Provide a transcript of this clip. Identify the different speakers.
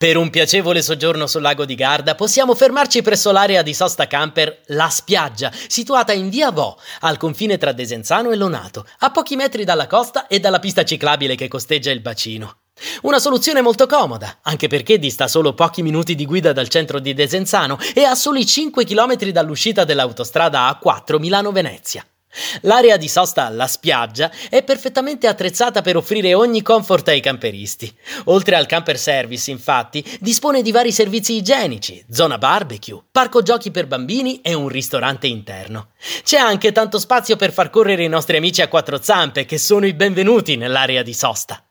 Speaker 1: Per un piacevole soggiorno sul lago di Garda possiamo fermarci presso l'area di sosta camper La Spiaggia, situata in via Vo, al confine tra Desenzano e Lonato, a pochi metri dalla costa e dalla pista ciclabile che costeggia il bacino. Una soluzione molto comoda, anche perché dista solo pochi minuti di guida dal centro di Desenzano e a soli 5 km dall'uscita dell'autostrada A4 Milano-Venezia. L'area di sosta alla spiaggia è perfettamente attrezzata per offrire ogni comfort ai camperisti. Oltre al camper service, infatti, dispone di vari servizi igienici, zona barbecue, parco giochi per bambini e un ristorante interno. C'è anche tanto spazio per far correre i nostri amici a quattro zampe che sono i benvenuti nell'area di sosta.